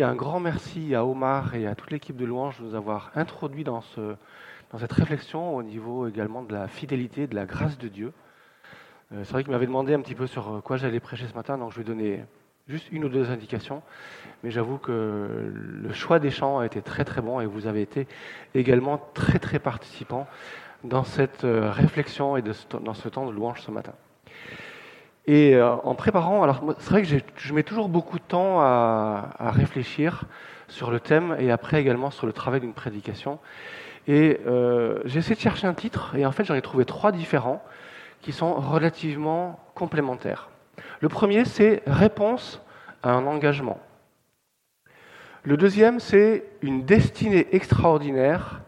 un grand merci à Omar et à toute l'équipe de Louange de nous avoir introduits dans cette réflexion au niveau également de la fidélité, de la grâce de Dieu. Euh, c'est vrai qu'il m'avait demandé un petit peu sur quoi j'allais prêcher ce matin, donc je vais donner juste une ou deux indications. Mais j'avoue que le choix des chants a été très très bon et vous avez été également très très participants dans cette euh, réflexion et dans ce temps de louange ce matin. Et euh, en préparant, alors c'est vrai que je mets toujours beaucoup de temps à, réfléchir sur le thème et après également sur le travail d'une prédication. Et euh, j'ai essayé de chercher un titre et en fait j'en ai trouvé trois différents qui sont relativement complémentaires. Le premier c'est Réponse à un engagement. Le deuxième c'est Une destinée extraordinaire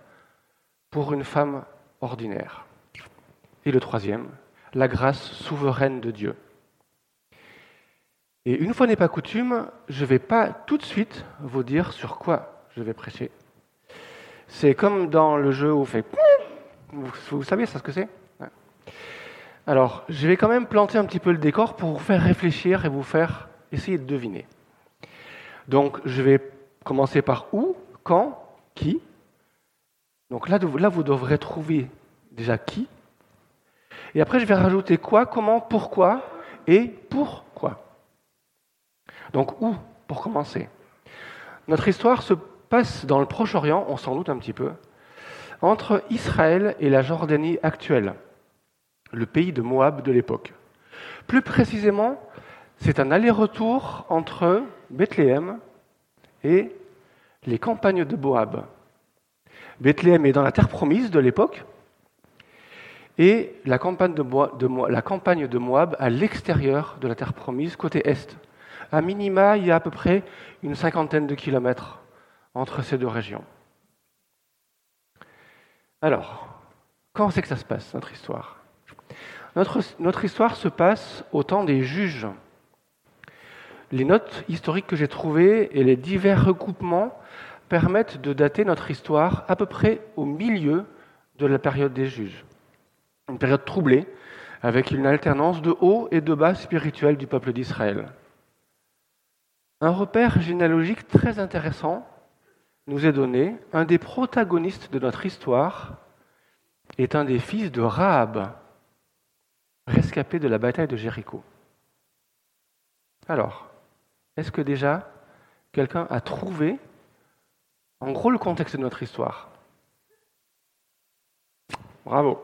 pour une femme ordinaire. Et le troisième, la grâce souveraine de Dieu. Et une fois n'est pas coutume, je ne vais pas tout de suite vous dire sur quoi je vais prêcher. C'est comme dans le jeu où on fait... Vous, savez ça ce que c'est? Alors, je vais quand même planter un petit peu le décor pour vous faire réfléchir et vous faire essayer de deviner. Donc, je vais commencer par où, quand, qui. Donc là, là vous devrez trouver déjà qui. Et après, je vais rajouter quoi, comment, pourquoi et pourquoi. Donc où, pour commencer? Notre histoire se passe dans le Proche-Orient, on s'en doute un petit peu, entre Israël et la Jordanie actuelle, le pays de Moab de l'époque. Plus précisément, c'est un aller-retour entre Bethléem et les campagnes de Moab. Bethléem est dans la terre promise de l'époque, et la campagne de, la campagne de Moab à l'extérieur de la terre promise, côté est. À minima, il y a à peu près une cinquantaine de kilomètres entre ces deux régions. Alors, quand c'est que ça se passe, notre histoire? Notre, histoire se passe au temps des juges. Les notes historiques que j'ai trouvées et les divers recoupements permettent de dater notre histoire à peu près au milieu de la période des juges une période troublée, avec une alternance de haut et de bas spirituel du peuple d'Israël. Un repère généalogique très intéressant nous est donné. Un des protagonistes de notre histoire est un des fils de Rahab, rescapé de la bataille de Jéricho. Alors, est-ce que déjà quelqu'un a trouvé en gros le contexte de notre histoire? Bravo.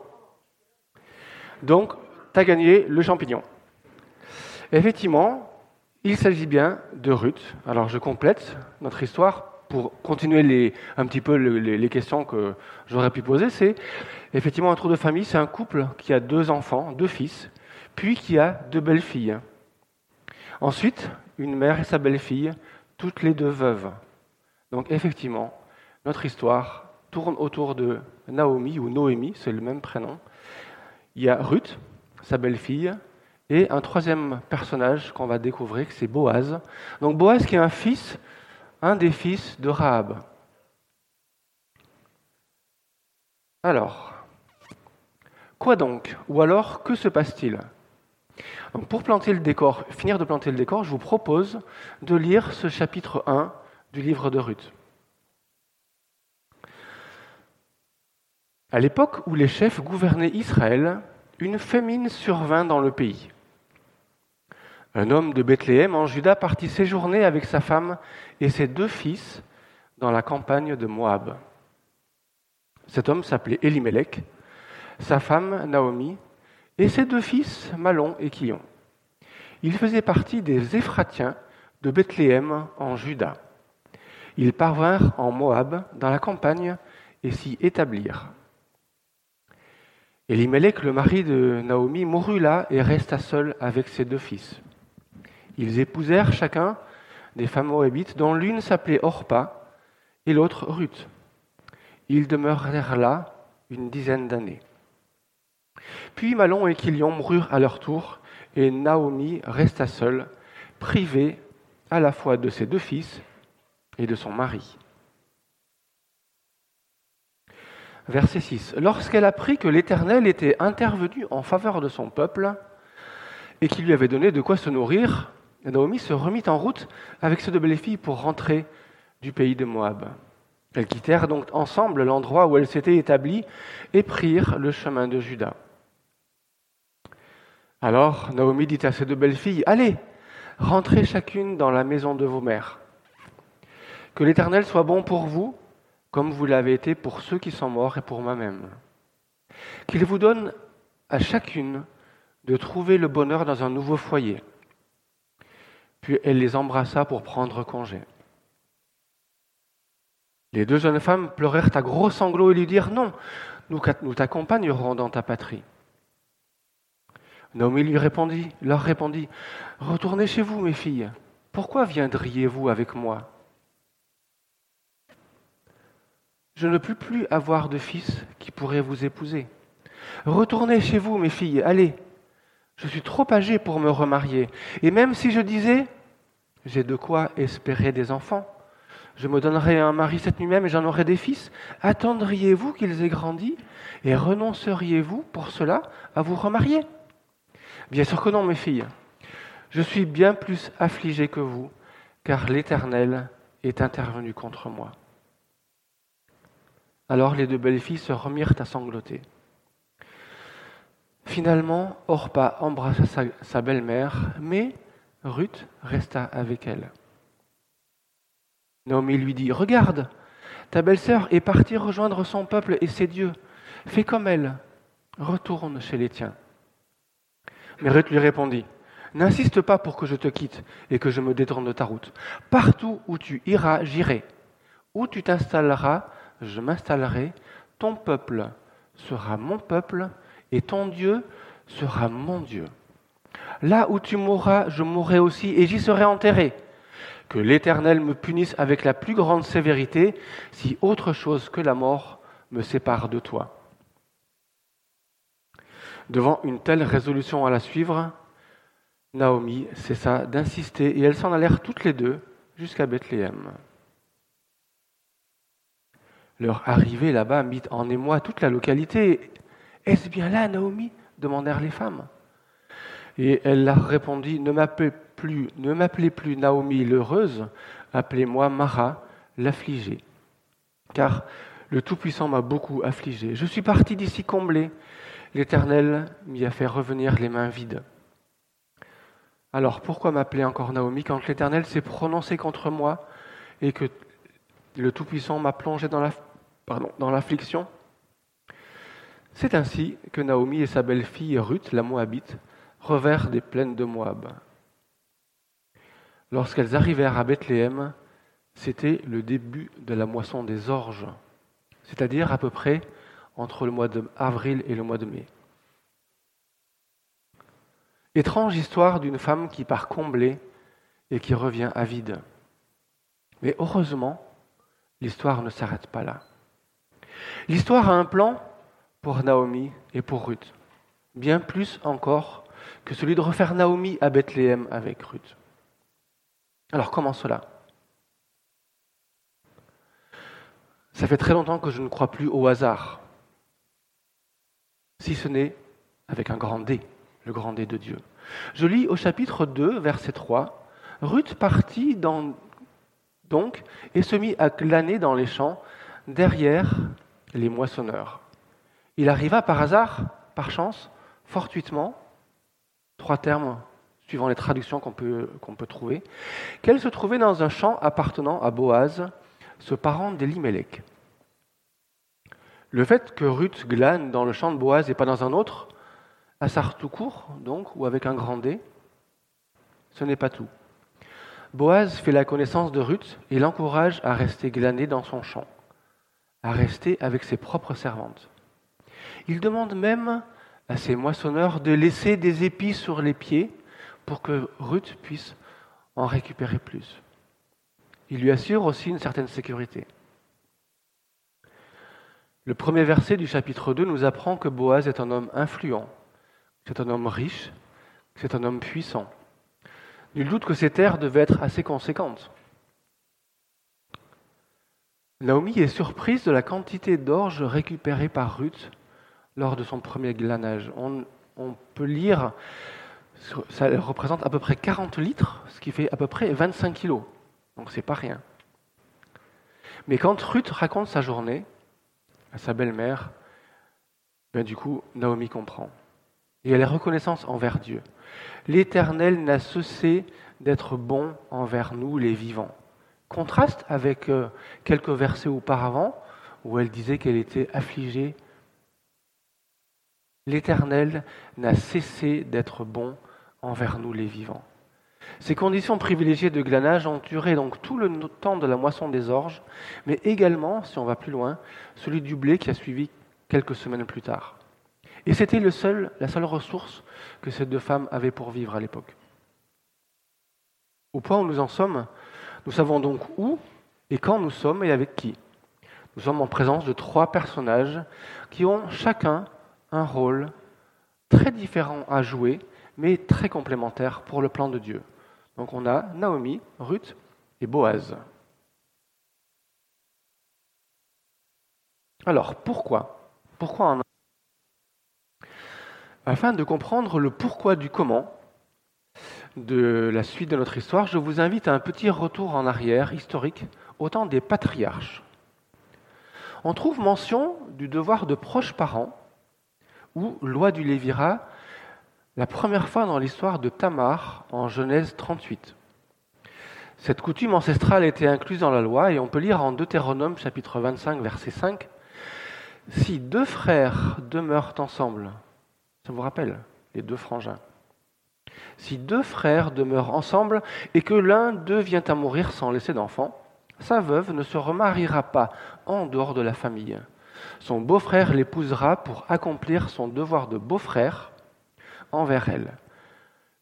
Donc, tu as gagné le champignon. Effectivement, il s'agit bien de Ruth. Alors, je complète notre histoire pour continuer les, un petit peu les, questions que j'aurais pu poser. C'est effectivement un trou de famille, c'est un couple qui a deux enfants, deux fils, puis qui a deux belles-filles. Ensuite, une mère et sa belle-fille, toutes les deux veuves. Donc, effectivement, notre histoire tourne autour de Naomi ou Noémie, c'est le même prénom, il y a Ruth, sa belle-fille, et un troisième personnage qu'on va découvrir, c'est Boaz. Donc Boaz qui est un fils, un des fils de Rahab. Alors, quoi donc? Ou alors, que se passe-t-il? Pour planter le décor, finir de planter le décor, je vous propose de lire ce chapitre 1 du livre de Ruth. À l'époque où les chefs gouvernaient Israël, une famine survint dans le pays. Un homme de Bethléem en Juda partit séjourner avec sa femme et ses deux fils dans la campagne de Moab. Cet homme s'appelait Elimelech, sa femme Naomi et ses deux fils Malon et Quillon. Il faisait partie des Éphratiens de Bethléem en Juda. Ils parvinrent en Moab, dans la campagne, et s'y établirent. Elimelech, le mari de Naomi, mourut là et resta seul avec ses deux fils. Ils épousèrent chacun des femmes moabites, dont l'une s'appelait Orpa et l'autre Ruth. Ils demeurèrent là une dizaine d'années. Puis Malon et Kilion moururent à leur tour, et Naomi resta seule, privée à la fois de ses deux fils et de son mari. Verset 6. Lorsqu'elle apprit que l'Éternel était intervenu en faveur de son peuple et qu'il lui avait donné de quoi se nourrir, Naomi se remit en route avec ses deux belles filles pour rentrer du pays de Moab. Elles quittèrent donc ensemble l'endroit où elles s'étaient établies et prirent le chemin de Juda. Alors Naomi dit à ses deux belles filles, Allez, rentrez chacune dans la maison de vos mères. Que l'Éternel soit bon pour vous, comme vous l'avez été pour ceux qui sont morts et pour moi-même. Qu'il vous donne à chacune de trouver le bonheur dans un nouveau foyer. Puis elle les embrassa pour prendre congé. Les deux jeunes femmes pleurèrent à gros sanglots et lui dirent Non, nous, t'accompagnerons dans ta patrie. Naomi lui répondit, leur répondit Retournez chez vous, mes filles. Pourquoi viendriez-vous avec moi? Je ne puis plus avoir de fils qui pourrait vous épouser. Retournez chez vous, mes filles, allez. Je suis trop âgée pour me remarier. Et même si je disais J'ai de quoi espérer des enfants, je me donnerai un mari cette nuit même et j'en aurai des fils. Attendriez-vous qu'ils aient grandi et renonceriez-vous pour cela à vous remarier? Bien sûr que non, mes filles. Je suis bien plus affligée que vous, car l'Éternel est intervenu contre moi. Alors les deux belles filles se remirent à sangloter. Finalement, Orpa embrassa sa, belle-mère, mais Ruth resta avec elle. Naomi lui dit, Regarde, ta belle-sœur est partie rejoindre son peuple et ses dieux. Fais comme elle, retourne chez les tiens. Mais Ruth lui répondit, N'insiste pas pour que je te quitte et que je me détourne de ta route. Partout où tu iras, j'irai. Où tu t'installeras, je m'installerai. Ton peuple sera mon peuple et ton Dieu sera mon Dieu. Là où tu mourras, je mourrai aussi et j'y serai enterré que l'Éternel me punisse avec la plus grande sévérité si autre chose que la mort me sépare de toi. Devant une telle résolution à la suivre, Naomi cessa d'insister et elles s'en allèrent toutes les deux jusqu'à Bethléem. Leur arrivée là-bas mit en émoi toute la localité. Est-ce bien là, Naomi demandèrent les femmes. Et elle leur répondit Ne m'appelez plus, ne m'appelez plus Naomi l'heureuse, appelez-moi Mara l'affligée. Car le Tout-Puissant m'a beaucoup affligée. Je suis parti d'ici comblé. L'Éternel m'y a fait revenir les mains vides. Alors pourquoi m'appeler encore Naomi quand l'Éternel s'est prononcé contre moi et que le Tout-Puissant m'a plongé dans l'affliction? C'est ainsi que Naomi et sa belle-fille Ruth, la Moabite, revers des plaines de Moab. Lorsqu'elles arrivèrent à Bethléem, c'était le début de la moisson des orges, c'est-à-dire à peu près entre le mois d'avril et le mois de mai. Étrange histoire d'une femme qui part comblée et qui revient avide. Mais heureusement, l'histoire ne s'arrête pas là. L'histoire a un plan pour Naomi et pour Ruth, bien plus encore que celui de refaire Naomi à Bethléem avec Ruth. Alors comment cela? Ça fait très longtemps que je ne crois plus au hasard, si ce n'est avec un grand D, le grand D de Dieu. Je lis au chapitre 2, verset 3, Ruth partit donc et se mit à glaner dans les champs derrière les moissonneurs. Il arriva par hasard, par chance, fortuitement, trois termes suivant les traductions qu'on peut, trouver, qu'elle se trouvait dans un champ appartenant à Boaz, ce parent d'Elimelech. Le fait que Ruth glane dans le champ de Boaz et pas dans un autre, à Sar tout court, donc, ou avec un grand D, ce n'est pas tout. Boaz fait la connaissance de Ruth et l'encourage à rester glané dans son champ, à rester avec ses propres servantes. Il demande même à ses moissonneurs de laisser des épis sur les pieds pour que Ruth puisse en récupérer plus. Il lui assure aussi une certaine sécurité. Le premier verset du chapitre 2 nous apprend que Boaz est un homme influent, c'est un homme riche, c'est un homme puissant. Nul doute que ses terres devaient être assez conséquentes. Naomi est surprise de la quantité d'orge récupérée par Ruth lors de son premier glanage. On, peut lire ça représente à peu près 40 litres, ce qui fait à peu près 25 kilos. Donc c'est pas rien. Mais quand Ruth raconte sa journée à sa belle-mère, ben du coup, Naomi comprend. Et elle est reconnaissance envers Dieu. L'Éternel n'a cessé d'être bon envers nous, les vivants. Contraste avec euh, quelques versets auparavant où elle disait qu'elle était affligée. L'Éternel n'a cessé d'être bon envers nous, les vivants. Ces conditions privilégiées de glanage ont duré donc tout le temps de la moisson des orges, mais également, si on va plus loin, celui du blé qui a suivi quelques semaines plus tard. Et c'était la seule ressource que ces deux femmes avaient pour vivre à l'époque. Au point où nous en sommes, nous savons donc où et quand nous sommes et avec qui. Nous sommes en présence de trois personnages qui ont chacun un rôle très différent à jouer, mais très complémentaire pour le plan de Dieu. Donc on a Naomi, Ruth et Boaz. Alors pourquoi? Pourquoi Afin de comprendre le pourquoi du comment de la suite de notre histoire, je vous invite à un petit retour en arrière historique au temps des patriarches. On trouve mention du devoir de proches parents ou loi du Lévira la première fois dans l'histoire de Tamar en Genèse 38. Cette coutume ancestrale était incluse dans la loi et on peut lire en Deutéronome chapitre 25 verset 5 Si deux frères demeurent ensemble ça vous rappelle les deux frangins. Si deux frères demeurent ensemble et que l'un d'eux vient à mourir sans laisser d'enfant, sa veuve ne se remariera pas en dehors de la famille. Son beau-frère l'épousera pour accomplir son devoir de beau-frère envers elle.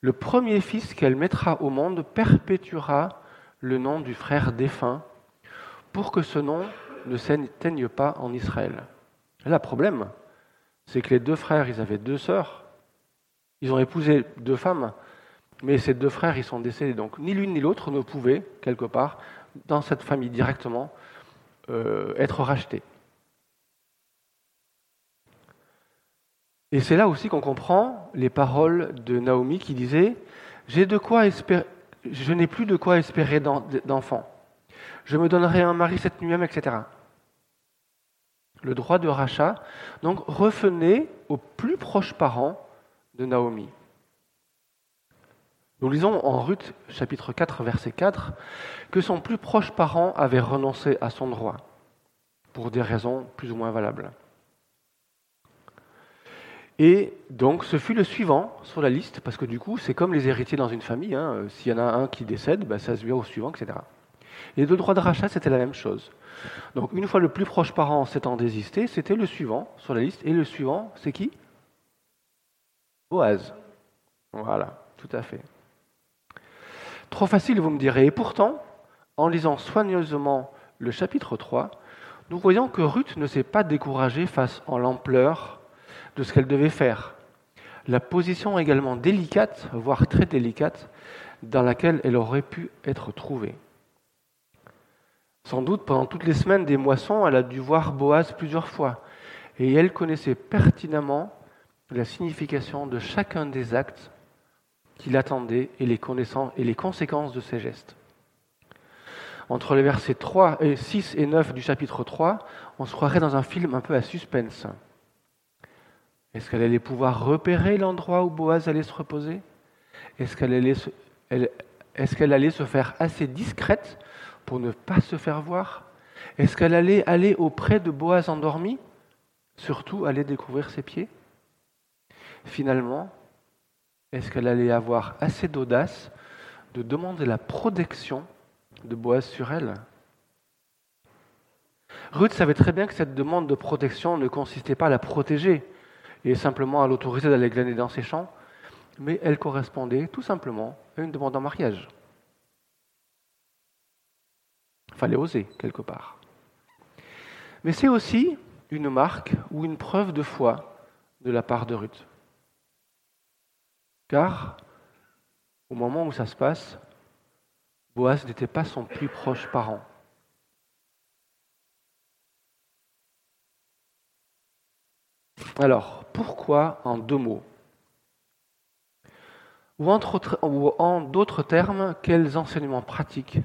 Le premier fils qu'elle mettra au monde perpétuera le nom du frère défunt pour que ce nom ne s'éteigne pas en Israël. Là, problème, c'est que les deux frères, ils avaient deux sœurs. Ils ont épousé deux femmes, mais ces deux frères, ils sont décédés. Donc ni l'une ni l'autre ne pouvaient, quelque part, dans cette famille directement, euh, être rachetés. Et c'est là aussi qu'on comprend les paroles de Naomi qui disait J'ai de quoi espérer, je n'ai plus de quoi espérer d'enfant. Je me donnerai un mari cette nuit même, etc le droit de rachat, donc revenait aux plus proches parents de Naomi. Nous lisons en Ruth chapitre 4 verset 4 que son plus proche parent avait renoncé à son droit pour des raisons plus ou moins valables. Et donc ce fut le suivant sur la liste, parce que du coup c'est comme les héritiers dans une famille, hein. s'il y en a un qui décède, ben, ça se vient au suivant, etc. Les deux droits de rachat c'était la même chose. Donc une fois le plus proche parent s'étant désisté, c'était le suivant sur la liste. Et le suivant, c'est qui? Boaz. Voilà, tout à fait. Trop facile, vous me direz. Et pourtant, en lisant soigneusement le chapitre 3, nous voyons que Ruth ne s'est pas découragée face à l'ampleur de ce qu'elle devait faire. La position également délicate, voire très délicate, dans laquelle elle aurait pu être trouvée. Sans doute, pendant toutes les semaines des moissons, elle a dû voir Boaz plusieurs fois. Et elle connaissait pertinemment la signification de chacun des actes qu'il attendait et les, et les conséquences de ses gestes. Entre les versets 3 et 6 et 9 du chapitre 3, on se croirait dans un film un peu à suspense. Est-ce qu'elle allait pouvoir repérer l'endroit où Boaz allait se reposer? Est-ce qu'elle allait, se faire assez discrète pour ne pas se faire voir? Est-ce qu'elle allait aller auprès de Boaz endormi Surtout aller découvrir ses pieds? Finalement, est-ce qu'elle allait avoir assez d'audace de demander la protection de Boaz sur elle? Ruth savait très bien que cette demande de protection ne consistait pas à la protéger et simplement à l'autoriser d'aller glaner dans ses champs, mais elle correspondait tout simplement à une demande en mariage fallait oser quelque part. Mais c'est aussi une marque ou une preuve de foi de la part de Ruth. Car au moment où ça se passe, Boaz n'était pas son plus proche parent. Alors, pourquoi en deux mots Ou, en d'autres termes, quels enseignements pratiques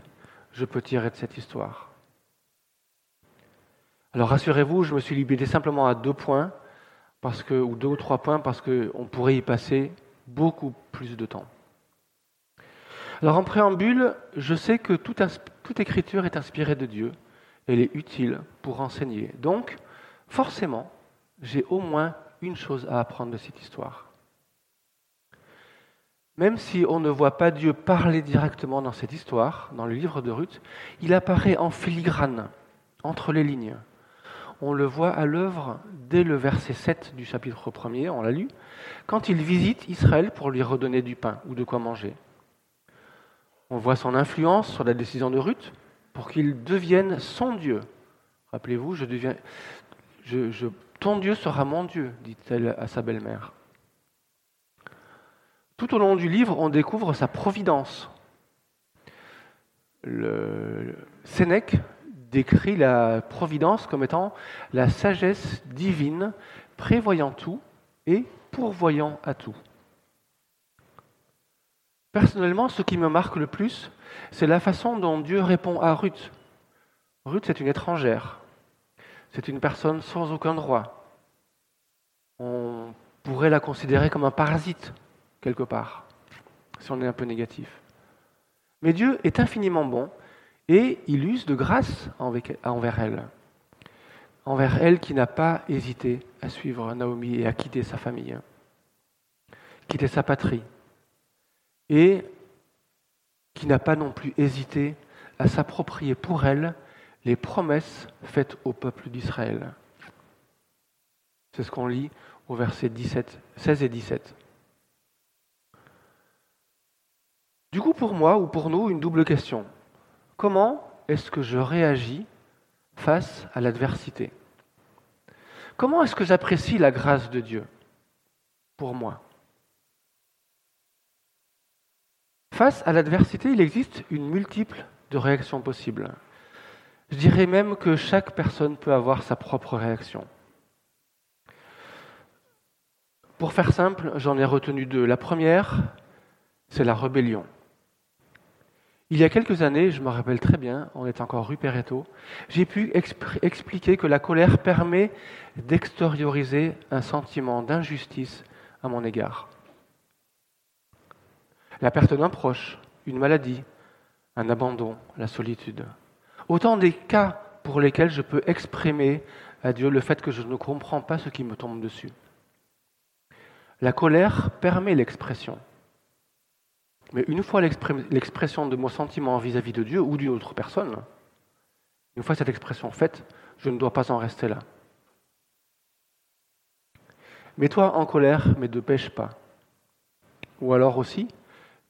je peux tirer de cette histoire? Alors rassurez-vous, je me suis limité simplement à deux points, parce que, ou deux ou trois points, parce qu'on pourrait y passer beaucoup plus de temps. Alors en préambule, je sais que toute écriture est inspirée de Dieu, elle est utile pour enseigner. Donc, forcément, j'ai au moins une chose à apprendre de cette histoire. Même si on ne voit pas Dieu parler directement dans cette histoire, dans le livre de Ruth, il apparaît en filigrane, entre les lignes. On le voit à l'œuvre dès le verset 7 du chapitre 1er, on l'a lu, quand il visite Israël pour lui redonner du pain ou de quoi manger. On voit son influence sur la décision de Ruth pour qu'il devienne son Dieu. Rappelez-vous, je deviens, je, ton Dieu sera mon Dieu, dit-elle à sa belle-mère. Tout au long du livre, on découvre sa providence. Le Sénèque décrit la providence comme étant la sagesse divine, prévoyant tout et pourvoyant à tout. Personnellement, ce qui me marque le plus, c'est la façon dont Dieu répond à Ruth. Ruth, c'est une étrangère. C'est une personne sans aucun droit. On pourrait la considérer comme un parasite quelque part, si on est un peu négatif. Mais Dieu est infiniment bon et il use de grâce envers elle. Envers elle qui n'a pas hésité à suivre Naomi et à quitter sa famille, quitter sa patrie, et qui n'a pas non plus hésité à s'approprier pour elle les promesses faites au peuple d'Israël. C'est ce qu'on lit au verset 17, 16 et 17. Du coup, pour moi ou pour nous, une double question. Comment est-ce que je réagis face à l'adversité? Comment est-ce que j'apprécie la grâce de Dieu pour moi? Face à l'adversité, il existe une multiple de réactions possibles. Je dirais même que chaque personne peut avoir sa propre réaction. Pour faire simple, j'en ai retenu deux. La première, c'est la rébellion. Il y a quelques années, je me rappelle très bien, on est encore rue Perretto, j'ai pu expliquer que la colère permet d'extérioriser un sentiment d'injustice à mon égard. La perte d'un proche, une maladie, un abandon, la solitude. Autant des cas pour lesquels je peux exprimer à Dieu le fait que je ne comprends pas ce qui me tombe dessus. La colère permet l'expression. Mais une fois l'expression de mon sentiment vis-à-vis de Dieu ou d'une autre personne, une fois cette expression faite, je ne dois pas en rester là. Mets-toi en colère, mais ne pêche pas. Ou alors aussi,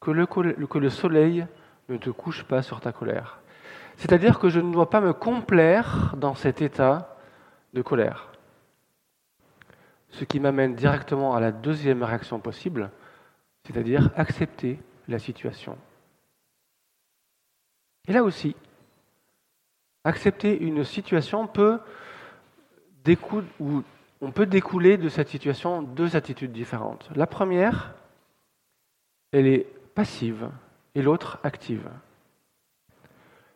que le, que le soleil ne te couche pas sur ta colère. C'est-à-dire que je ne dois pas me complaire dans cet état de colère. Ce qui m'amène directement à la deuxième réaction possible, c'est-à-dire accepter la situation. Et là aussi, accepter une situation peut découler, ou on peut découler de cette situation deux attitudes différentes. La première, elle est passive et l'autre active.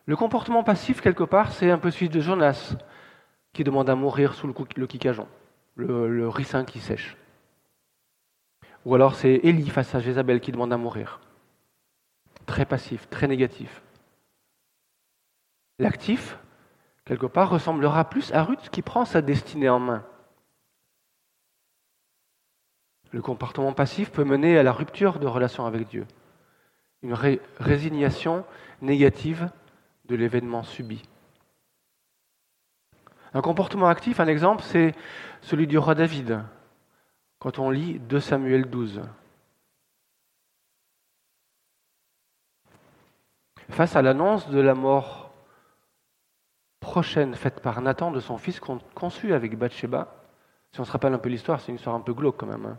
Le comportement passif, quelque part, c'est un peu celui de Jonas, qui demande à mourir sous le, le le, le ricin qui sèche. Ou alors c'est Élie face à Jézabel qui demande à mourir très passif, très négatif. L'actif, quelque part, ressemblera plus à Ruth qui prend sa destinée en main. Le comportement passif peut mener à la rupture de relation avec Dieu, une résignation négative de l'événement subi. Un comportement actif, un exemple, c'est celui du roi David, quand on lit 2 Samuel 12. Face à l'annonce de la mort prochaine faite par Nathan de son fils conçu avec Bathsheba, si on se rappelle un peu l'histoire, c'est une histoire un peu glauque quand même. Hein.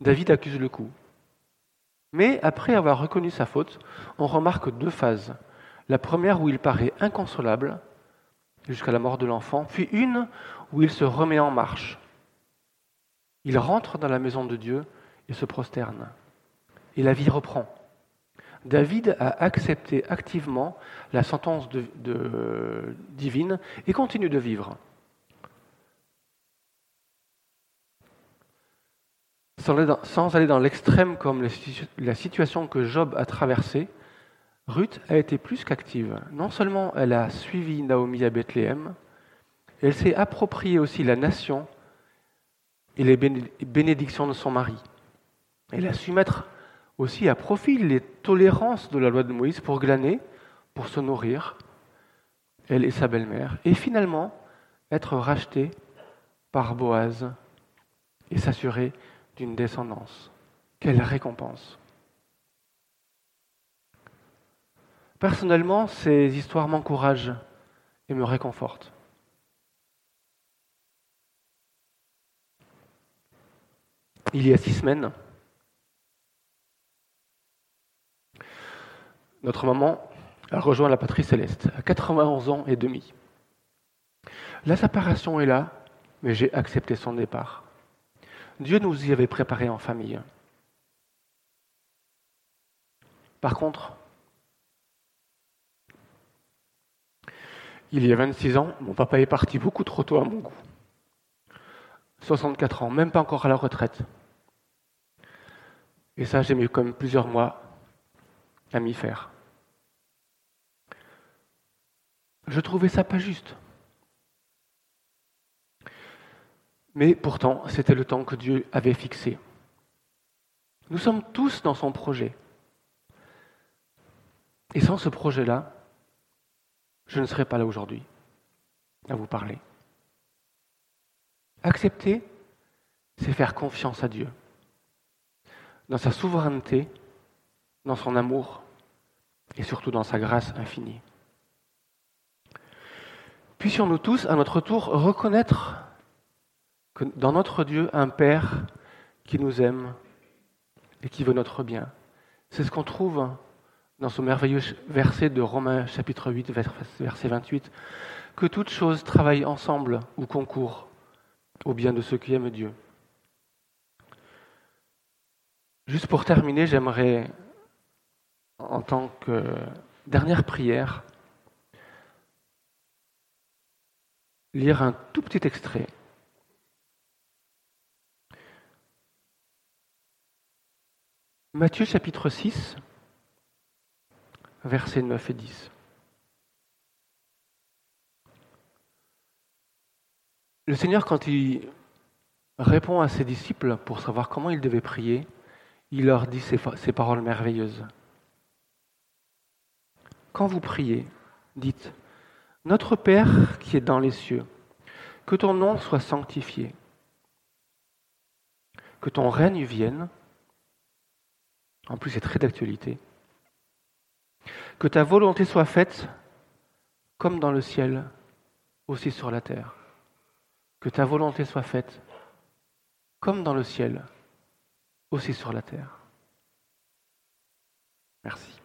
David accuse le coup. Mais après avoir reconnu sa faute, on remarque deux phases. La première où il paraît inconsolable jusqu'à la mort de l'enfant, puis une où il se remet en marche. Il rentre dans la maison de Dieu et se prosterne. et la vie reprend. David a accepté activement la sentence divine et continue de vivre. Sans aller dans l'extrême comme la situation que Job a traversée, Ruth a été plus qu'active. Non seulement elle a suivi Naomi à Bethléem, elle s'est appropriée aussi la nation et les bénédictions de son mari. Elle a su mettre aussi à profit les tolérances de la loi de Moïse pour glaner, pour se nourrir, elle et sa belle-mère, et finalement être rachetée par Boaz et s'assurer d'une descendance. Quelle récompense Personnellement, ces histoires m'encouragent et me réconfortent. Il y a six semaines, notre maman a rejoint la patrie céleste à 91 ans et demi. La séparation est là, mais j'ai accepté son départ. Dieu nous y avait préparé en famille. Par contre, il y a 26 ans, mon papa est parti beaucoup trop tôt à mon goût. 64 ans, même pas encore à la retraite. Et ça, j'ai mis comme plusieurs mois à m'y faire. Je trouvais ça pas juste. Mais pourtant, c'était le temps que Dieu avait fixé. Nous sommes tous dans son projet. Et sans ce projet-là, je ne serais pas là aujourd'hui à vous parler. Accepter, c'est faire confiance à Dieu, dans sa souveraineté, dans son amour et surtout dans sa grâce infinie. Puissions-nous tous, à notre tour, reconnaître que dans notre Dieu, un Père qui nous aime et qui veut notre bien. C'est ce qu'on trouve dans ce merveilleux verset de Romains chapitre 8, verset 28, que toutes choses travaillent ensemble ou concourent au bien de ceux qui aiment Dieu. Juste pour terminer, j'aimerais, en tant que dernière prière, lire un tout petit extrait Matthieu chapitre 6, versets 9 et 10. Le Seigneur, quand il répond à ses disciples pour savoir comment ils devaient prier, il leur dit ces, paroles merveilleuses. Quand vous priez, dites, Notre Père qui est dans les cieux, que ton nom soit sanctifié, que ton règne vienne, en plus, c'est très d'actualité. Que ta volonté soit faite comme dans le ciel, aussi sur la terre. Que ta volonté soit faite comme dans le ciel, aussi sur la terre. Merci.